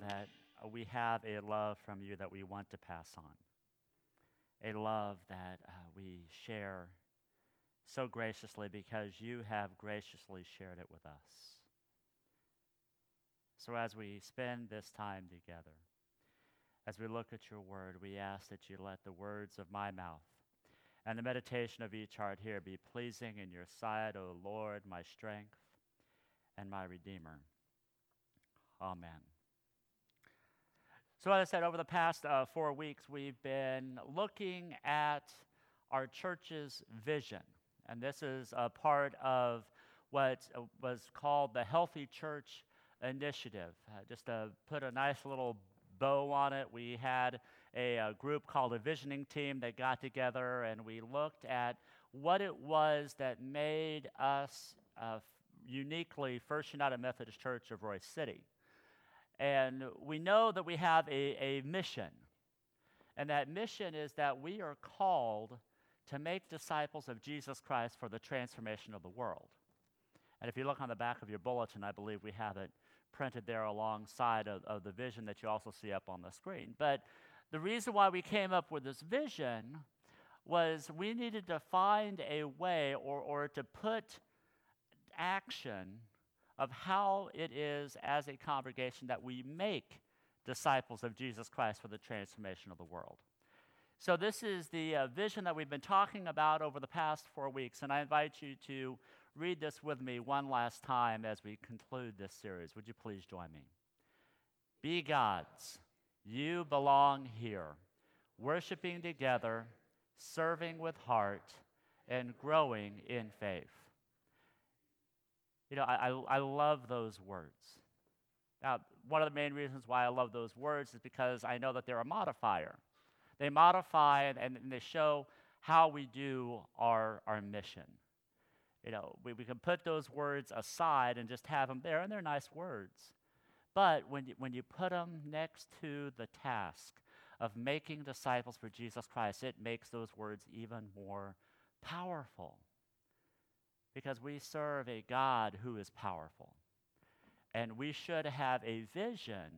That we have a love from you that we want to pass on a love that uh, we share so graciously because you have graciously shared it with us. So, as we spend this time together, as we look at your word, we ask that you let the words of my mouth and the meditation of each heart here be pleasing in your sight, O Lord, my strength and my Redeemer. Amen. So, as I said, over the past uh, four weeks, we've been looking at our church's vision. And this is a part of what uh, was called the Healthy Church Initiative. Uh, just to put a nice little bow on it, we had a, a group called a visioning team that got together and we looked at what it was that made us uh, uniquely First United Methodist Church of Royse City. And we know that we have a, a mission. And that mission is that we are called to make disciples of Jesus Christ for the transformation of the world. And if you look on the back of your bulletin, I believe we have it printed there alongside of, of the vision that you also see up on the screen. But the reason why we came up with this vision was we needed to find a way or, or to put action of how it is as a congregation that we make disciples of Jesus Christ for the transformation of the world. So, this is the uh, vision that we've been talking about over the past four weeks, and I invite you to read this with me one last time as we conclude this series. Would you please join me? Be God's. You belong here, worshiping together, serving with heart, and growing in faith. You know, I, I, I love those words. Now, one of the main reasons why I love those words is because I know that they're a modifier. They modify and, and they show how we do our, our mission. You know, we, we can put those words aside and just have them there, and they're nice words. But when you, when you put them next to the task of making disciples for Jesus Christ, it makes those words even more powerful because we serve a God who is powerful. And we should have a vision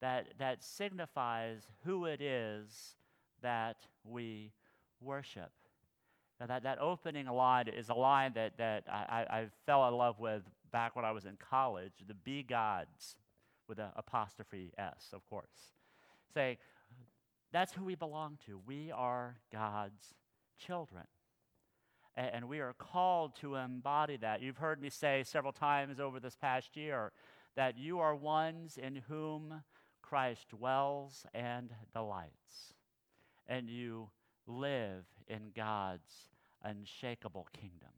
that, that signifies who it is that we worship. Now that, that opening line is a line that, that I, I fell in love with back when I was in college, the Be Gods, with an apostrophe S, of course. Saying, that's who we belong to. We are God's children and we are called to embody that. You've heard me say several times over this past year that you are ones in whom Christ dwells and delights, and you live in God's unshakable kingdom.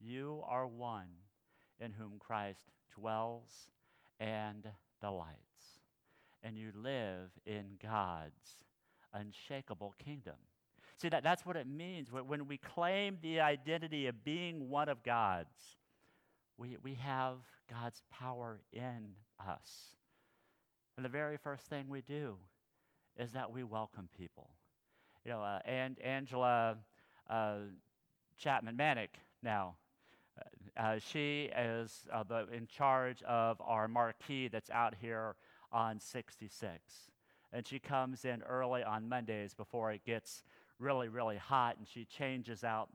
You are one in whom Christ dwells and delights, and you live in God's unshakable kingdom. See, that, that's what it means. When we claim the identity of being one of God's, we, we have God's power in us. And the very first thing we do is that we welcome people. You know, uh, and Angela uh, Chapman Manick now, uh, uh she is uh, the, in charge of our marquee that's out here on 66. And she comes in early on Mondays before it gets really, really hot, and she changes out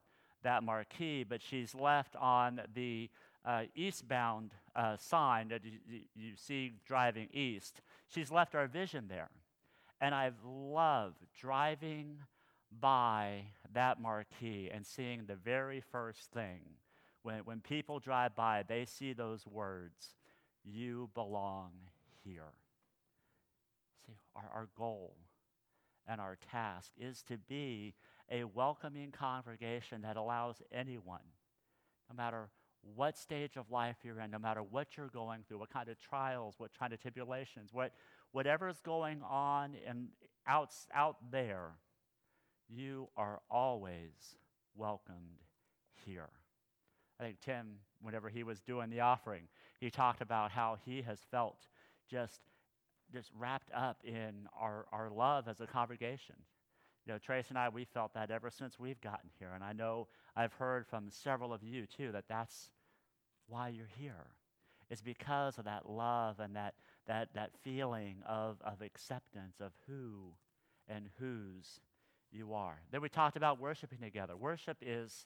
that marquee, but she's left on the uh, eastbound uh, sign that you, you see driving east. She's left our vision there. And I've loved driving by that marquee and seeing the very first thing. When, when people drive by, they see those words, You belong here. See, our, our goal and our task is to be a welcoming congregation that allows anyone, no matter what stage of life you're in, no matter what you're going through, what kind of trials, what kind of tribulations, what, whatever's going on in, out, out there, you are always welcomed here. I think Tim, whenever he was doing the offering, he talked about how he has felt just, just wrapped up in our, our love as a congregation. You know, Trace and I, we felt that ever since we've gotten here. And I know I've heard from several of you, too, that that's why you're here. It's because of that love and that, that, that feeling of, of acceptance of who and whose you are. Then we talked about worshiping together. Worship is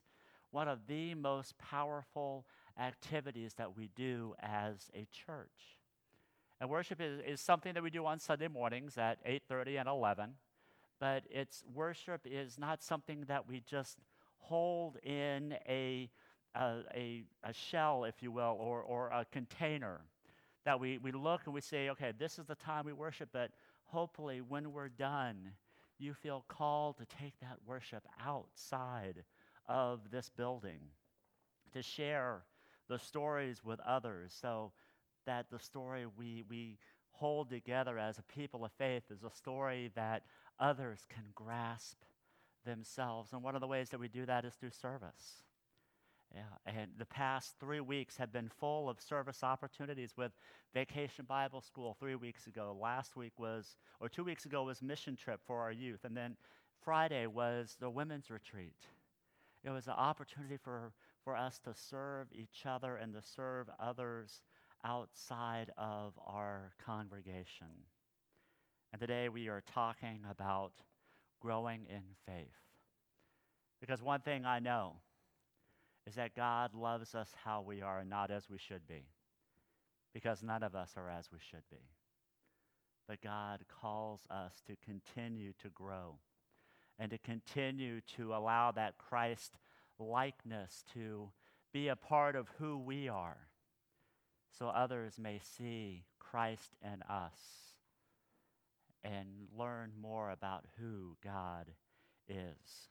one of the most powerful activities that we do as a church. And worship is, is something that we do on Sunday mornings at 8:30 and 11 but it's worship is not something that we just hold in a, a, a, a, shell, if you will, or, or a container. That we, we look and we say, okay, this is the time we worship, but hopefully when we're done, you feel called to take that worship outside of this building, to share the stories with others so that the story we, we hold together as a people of faith is a story that others can grasp themselves. And one of the ways that we do that is through service. Yeah, and the past three weeks have been full of service opportunities with Vacation Bible School three weeks ago. Last week was, or two weeks ago, was mission trip for our youth. And then Friday was the women's retreat. It was an opportunity for, for us to serve each other and to serve others outside of our congregation. And today we are talking about growing in faith. Because one thing I know is that God loves us how we are and not as we should be. Because none of us are as we should be. But God calls us to continue to grow and to continue to allow that Christ likeness to be a part of who we are so others may see Christ in us and learn more about who God is.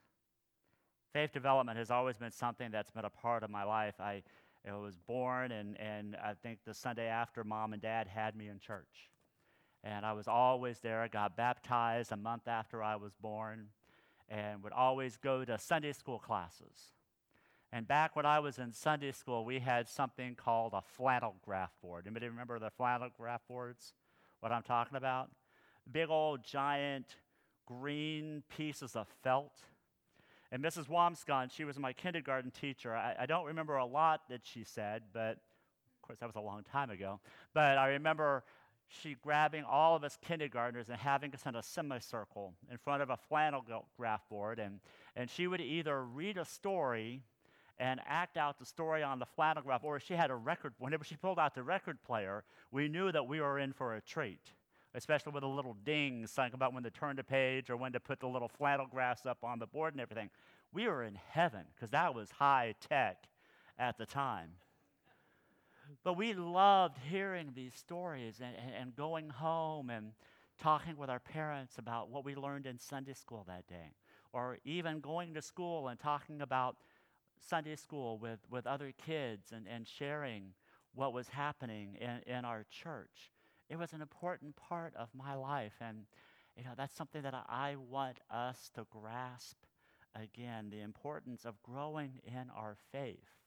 Faith development has always been something that's been a part of my life. I, I was born, and, and I think the Sunday after mom and dad had me in church. And I was always there. I got baptized a month after I was born and would always go to Sunday school classes. And back when I was in Sunday school, we had something called a flannel graph board. Anybody remember the flannel graph boards? What I'm talking about? big old giant green pieces of felt. And Mrs. Wamscon, she was my kindergarten teacher. I, I, don't remember a lot that she said, but of course that was a long time ago. But I remember she grabbing all of us kindergartners and having us in a semicircle in front of a flannel graph board. And, and she would either read a story and act out the story on the flannel graph, or she had a record, whenever she pulled out the record player, we knew that we were in for a treat especially with a little ding saying about when to turn the page or when to put the little flannel graphs up on the board and everything. We were in heaven because that was high tech at the time. But we loved hearing these stories and, and going home and talking with our parents about what we learned in Sunday school that day, or even going to school and talking about Sunday school with, with other kids and, and sharing what was happening in, in our church it was an important part of my life. And, you know, that's something that I want us to grasp again the importance of growing in our faith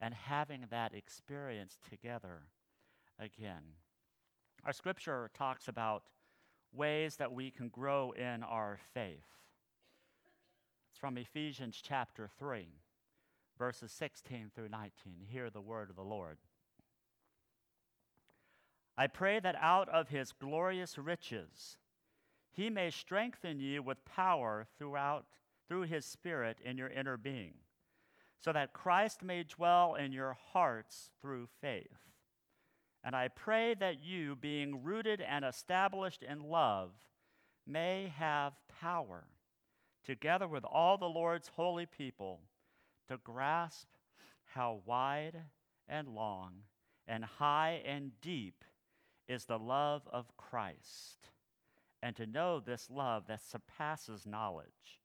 and having that experience together again. Our scripture talks about ways that we can grow in our faith. It's from Ephesians chapter 3, verses 16 through 19. Hear the word of the Lord. I pray that out of his glorious riches he may strengthen you with power throughout through his spirit in your inner being, so that Christ may dwell in your hearts through faith. And I pray that you, being rooted and established in love, may have power, together with all the Lord's holy people, to grasp how wide and long and high and deep is the love of Christ, and to know this love that surpasses knowledge,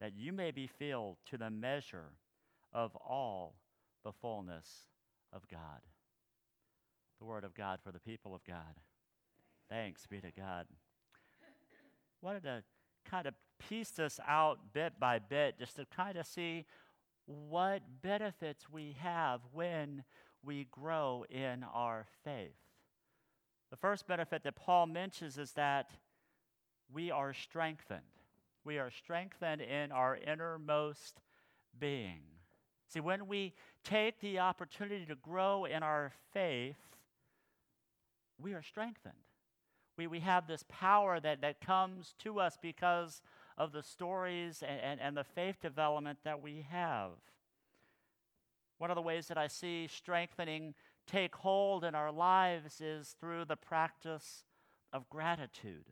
that you may be filled to the measure of all the fullness of God. The Word of God for the people of God. Thanks be to God. Wanted to kind of piece this out bit by bit just to kind of see what benefits we have when we grow in our faith. The first benefit that Paul mentions is that we are strengthened. We are strengthened in our innermost being. See, when we take the opportunity to grow in our faith, we are strengthened. We, we have this power that, that comes to us because of the stories and, and, and the faith development that we have. One of the ways that I see strengthening take hold in our lives is through the practice of gratitude.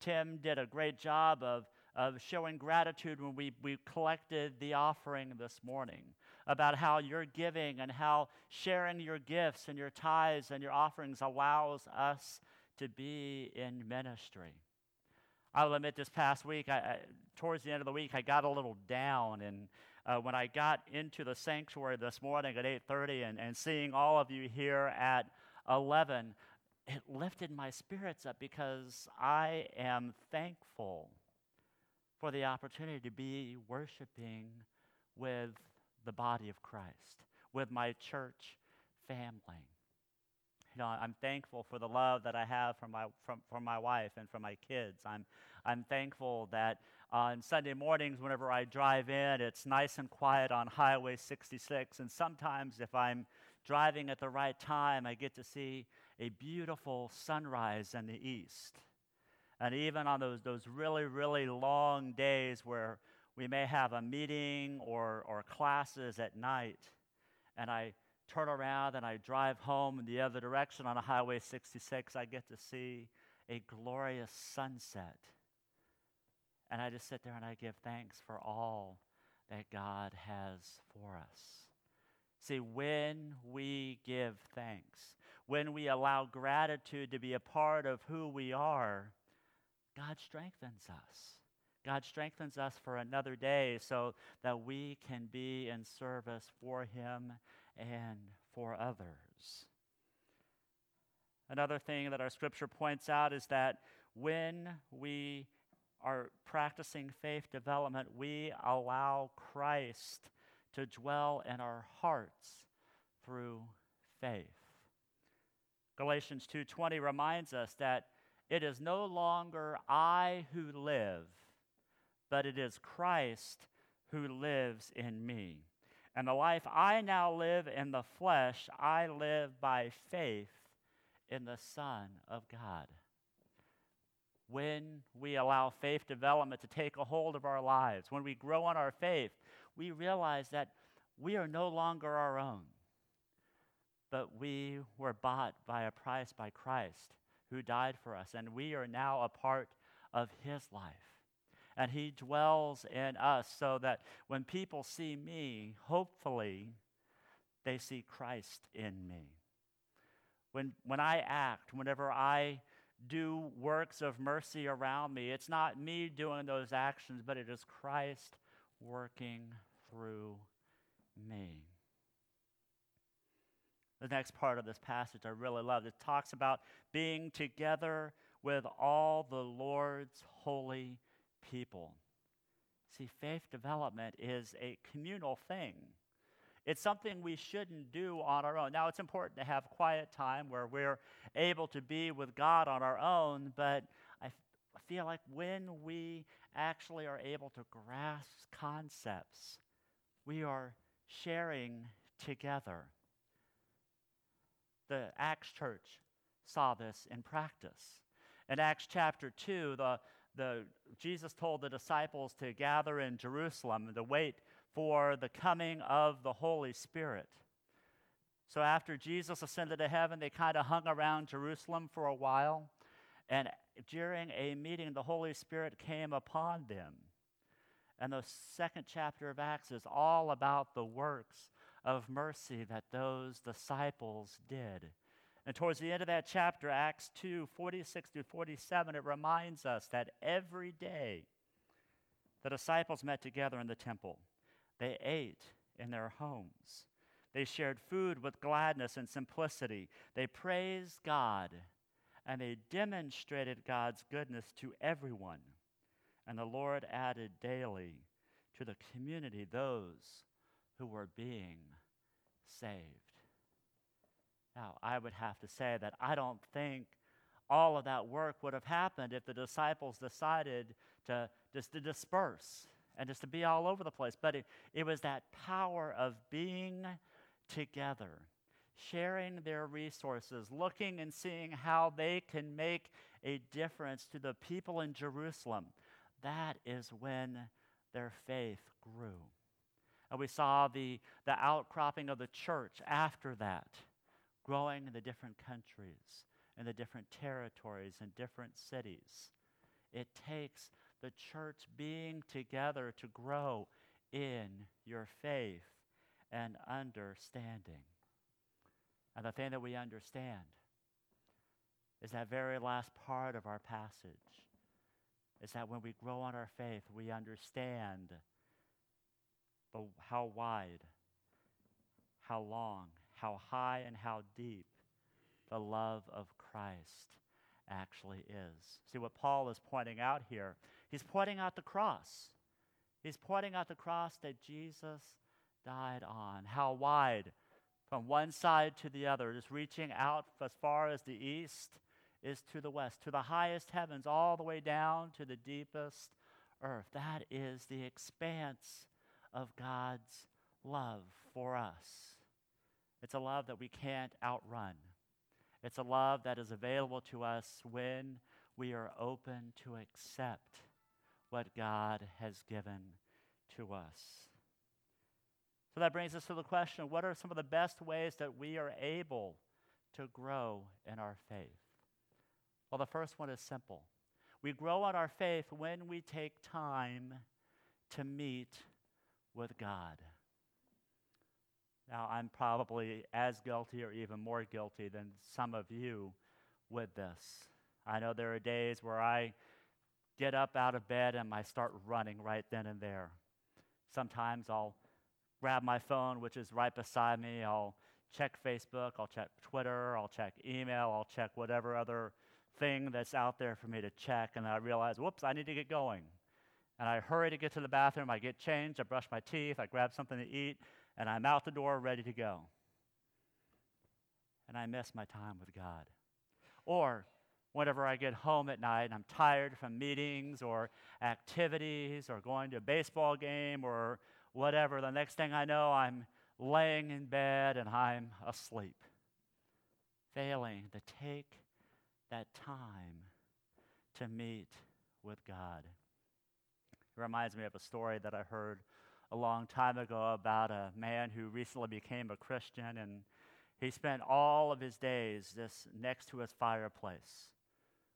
Tim did a great job of, of showing gratitude when we, we collected the offering this morning about how your giving and how sharing your gifts and your tithes and your offerings allows us to be in ministry. I will admit, this past week, I, I, towards the end of the week, I got a little down, and uh, when I got into the sanctuary this morning at 8:30 and, and seeing all of you here at 11, it lifted my spirits up because I am thankful for the opportunity to be worshiping with the body of Christ, with my church family. You know, I'm thankful for the love that I have from my, from, from my wife and from my kids. I'm, I'm thankful that on Sunday mornings, whenever I drive in, it's nice and quiet on Highway 66. And sometimes, if I'm driving at the right time, I get to see a beautiful sunrise in the east. And even on those, those really, really long days where we may have a meeting or, or classes at night, and I turn around and I drive home in the other direction on a Highway 66, I get to see a glorious sunset. And I just sit there and I give thanks for all that God has for us. See, when we give thanks, when we allow gratitude to be a part of who we are, God strengthens us. God strengthens us for another day so that we can be in service for Him and for others. Another thing that our scripture points out is that when we are practicing faith development, we allow Christ to dwell in our hearts through faith. Galatians 2:20 reminds us that it is no longer I who live, but it is Christ who lives in me. And the life I now live in the flesh, I live by faith in the Son of God. When we allow faith development to take a hold of our lives, when we grow in our faith, we realize that we are no longer our own, but we were bought by a price by Christ who died for us, and we are now a part of his life and He dwells in us so that when people see me, hopefully they see Christ in me. When, when I act, whenever I do works of mercy around me, it's not me doing those actions, but it is Christ working through me. The next part of this passage I really love. It talks about being together with all the Lord's holy people. See, faith development is a communal thing. It's something we shouldn't do on our own. Now, it's important to have quiet time where we're able to be with God on our own, but I, feel like when we actually are able to grasp concepts, we are sharing together. The Acts church saw this in practice. In Acts chapter 2, the, the, Jesus told the disciples to gather in Jerusalem and to wait for the coming of the Holy Spirit. So after Jesus ascended to heaven, they kind of hung around Jerusalem for a while. And during a meeting, the Holy Spirit came upon them. And the second chapter of Acts is all about the works of mercy that those disciples did. And towards the end of that chapter, Acts 2 46 through 47, it reminds us that every day the disciples met together in the temple. They ate in their homes. They shared food with gladness and simplicity. They praised God and they demonstrated God's goodness to everyone. And the Lord added daily to the community those who were being saved. Now, I would have to say that I don't think all of that work would have happened if the disciples decided to just to disperse and just to be all over the place. But it, it was that power of being together, sharing their resources, looking and seeing how they can make a difference to the people in Jerusalem. That is when their faith grew. And we saw the, the outcropping of the church after that, growing in the different countries, in the different territories, in different cities. It takes the church being together to grow in your faith and understanding. And the thing that we understand is that very last part of our passage is that when we grow in our faith, we understand how wide, how long, how high, and how deep the love of Christ actually is. See what Paul is pointing out here? He's pointing out the cross. He's pointing out the cross that Jesus died on. How wide from one side to the other, just reaching out as far as the east is to the west, to the highest heavens, all the way down to the deepest earth. That is the expanse of God's love for us. It's a love that we can't outrun. It's a love that is available to us when we are open to accept what God has given to us. So that brings us to the question what are some of the best ways that we are able to grow in our faith? Well, the first one is simple. We grow in our faith when we take time to meet with God. Now, I'm probably as guilty or even more guilty than some of you with this. I know there are days where I get up out of bed and I start running right then and there. Sometimes I'll grab my phone, which is right beside me. I'll check Facebook, I'll check Twitter, I'll check email, I'll check whatever other thing that's out there for me to check. And I realize, whoops, I need to get going. And I hurry to get to the bathroom, I get changed, I brush my teeth, I grab something to eat, and I'm out the door ready to go. And I miss my time with God. Or whenever I get home at night and I'm tired from meetings or activities or going to a baseball game or whatever, the next thing I know, I'm laying in bed and I'm asleep, failing to take that time to meet with God. It reminds me of a story that I heard a long time ago about a man who recently became a Christian and he spent all of his days just next to his fireplace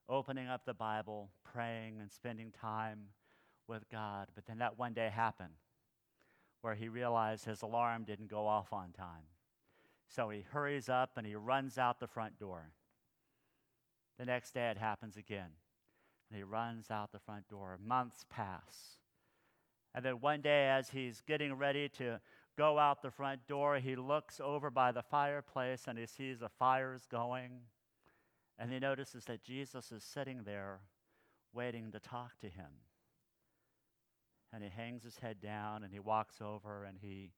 opening up the Bible, praying, and spending time with God. But then that one day happened where he realized his alarm didn't go off on time. So he hurries up and he runs out the front door. The next day it happens again. And he runs out the front door. Months pass. And then one day, as he's getting ready to go out the front door, he looks over by the fireplace and he sees the fires going. And he notices that Jesus is sitting there waiting to talk to him. And he hangs his head down and he walks over and he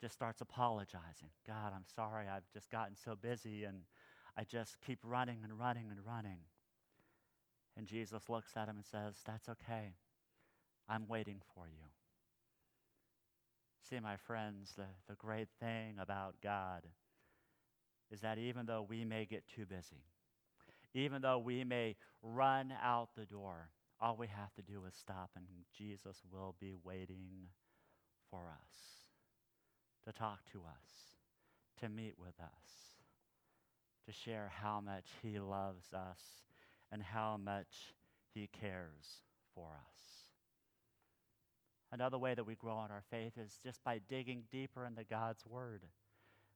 just starts apologizing. God, I'm sorry. I've just gotten so busy and I just keep running and running and running. And Jesus looks at him and says, That's okay. I'm waiting for you. See, my friends, the, the great thing about God is that even though we may get too busy, even though we may run out the door, all we have to do is stop, and Jesus will be waiting for us to talk to us, to meet with us, to share how much He loves us and how much He cares for us. Another way that we grow in our faith is just by digging deeper into God's Word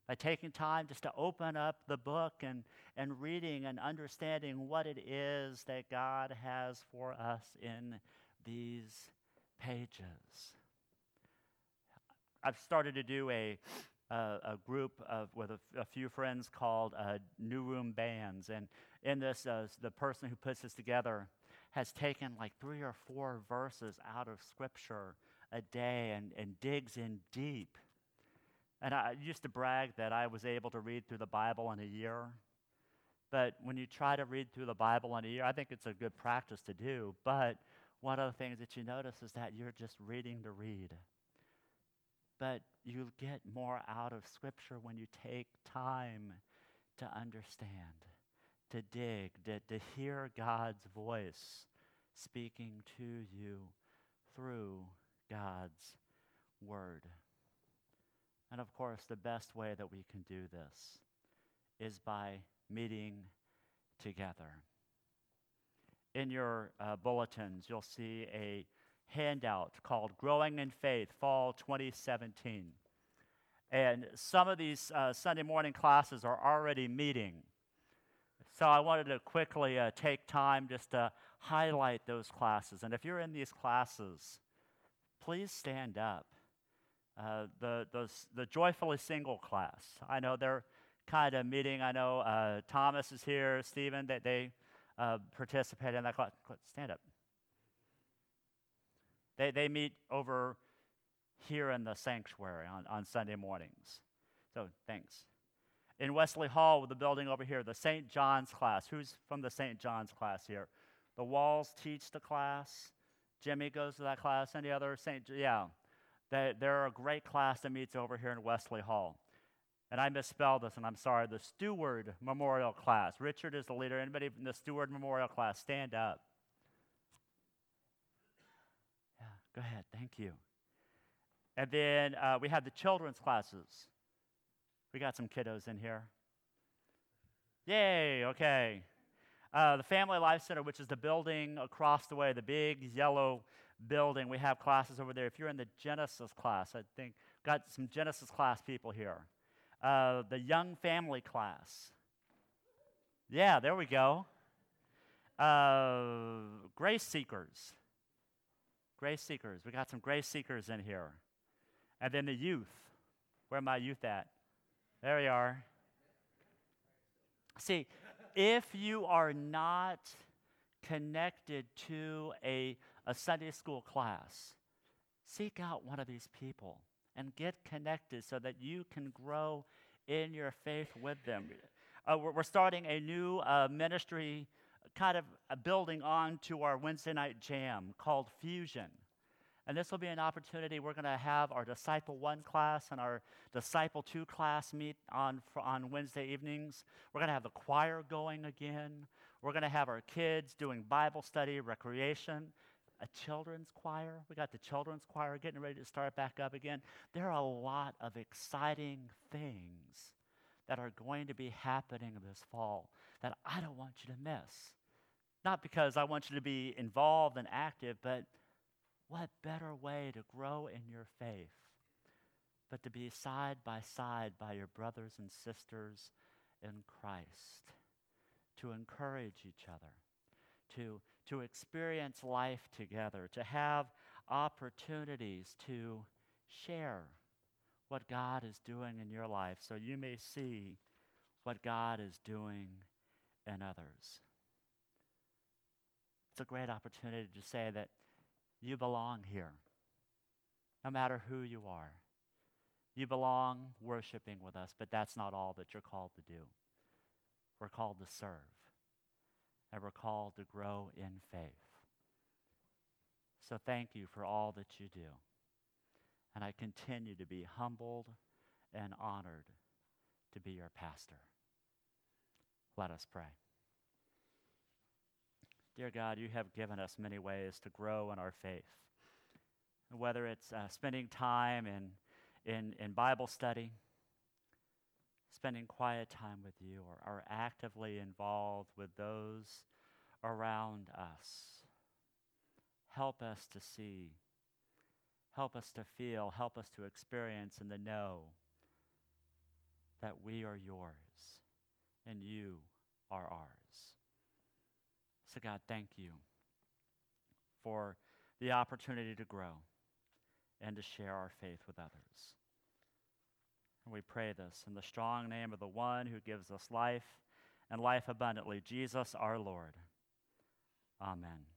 by taking time just to open up the book and, and reading and understanding what it is that God has for us in these pages. I've started to do a, a, a group of, with a, few friends called uh, New Room Bands. And in this, uh, the person who puts this together has taken like three or four verses out of Scripture a day and, and digs in deep. And I used to brag that I was able to read through the Bible in a year. But when you try to read through the Bible in a year, I think it's a good practice to do. But one of the things that you notice is that you're just reading to read. But you get more out of Scripture when you take time to understand, to dig, to, to hear God's voice speaking to you through God's Word. And of course, the best way that we can do this is by meeting together. In your uh, bulletins, you'll see a handout called Growing in Faith Fall 2017. And some of these uh, Sunday morning classes are already meeting. So I wanted to quickly uh, take time just to highlight those classes. And if you're in these classes, please stand up. Uh, the, the, the Joyfully Single class, I know they're kind of meeting. I know uh, Thomas is here, Stephen, that they uh, participate in that class. Stand up. They, they meet over here in the sanctuary on, on Sunday mornings. So thanks. In Wesley Hall, with the building over here, the St. John's class. Who's from the St. John's class here? The Walls teach the class. Jimmy goes to that class. Any other St. Yeah. They, they're a great class that meets over here in Wesley Hall. And I misspelled this, and I'm sorry. The Steward Memorial class. Richard is the leader. Anybody from the Steward Memorial class, stand up. Yeah, go ahead. Thank you. And then uh, we have the children's classes. We got some kiddos in here. Yay, okay. Uh, the Family Life Center, which is the building across the way, the big yellow building, we have classes over there. If you're in the Genesis class, I think got some Genesis class people here. Uh, the Young Family class. Yeah, there we go. Uh, grace Seekers. Grace Seekers. We got some Grace Seekers in here. And then the youth. Where are my youth at? There we are. See, if you are not connected to a, a Sunday school class, seek out one of these people and get connected so that you can grow in your faith with them. Uh, we're, we're, starting a new uh, ministry, kind of building on to our Wednesday night jam called Fusion. And this will be an opportunity. We're going to have our Disciple 1 class and our Disciple 2 class meet on, on Wednesday evenings. We're going to have the choir going again. We're going to have our kids doing Bible study, recreation, a children's choir. We got the children's choir getting ready to start back up again. There are a lot of exciting things that are going to be happening this fall that I don't want you to miss. Not because I want you to be involved and active, but what better way to grow in your faith but to be side by side by your brothers and sisters in Christ, to encourage each other, to, to experience life together, to have opportunities to share what God is doing in your life so you may see what God is doing in others. It's a great opportunity to say that you belong here, no matter who you are. You belong worshiping with us, but that's not all that you're called to do. We're called to serve, and we're called to grow in faith. So thank you for all that you do. And I continue to be humbled and honored to be your pastor. Let us pray. Dear God, you have given us many ways to grow in our faith. Whether it's uh, spending time in, in, in Bible study, spending quiet time with you, or, or actively involved with those around us. Help us to see, help us to feel, help us to experience and to know that we are yours and you are ours. So, God, thank you for the opportunity to grow and to share our faith with others. And we pray this in the strong name of the one who gives us life and life abundantly, Jesus our Lord. Amen.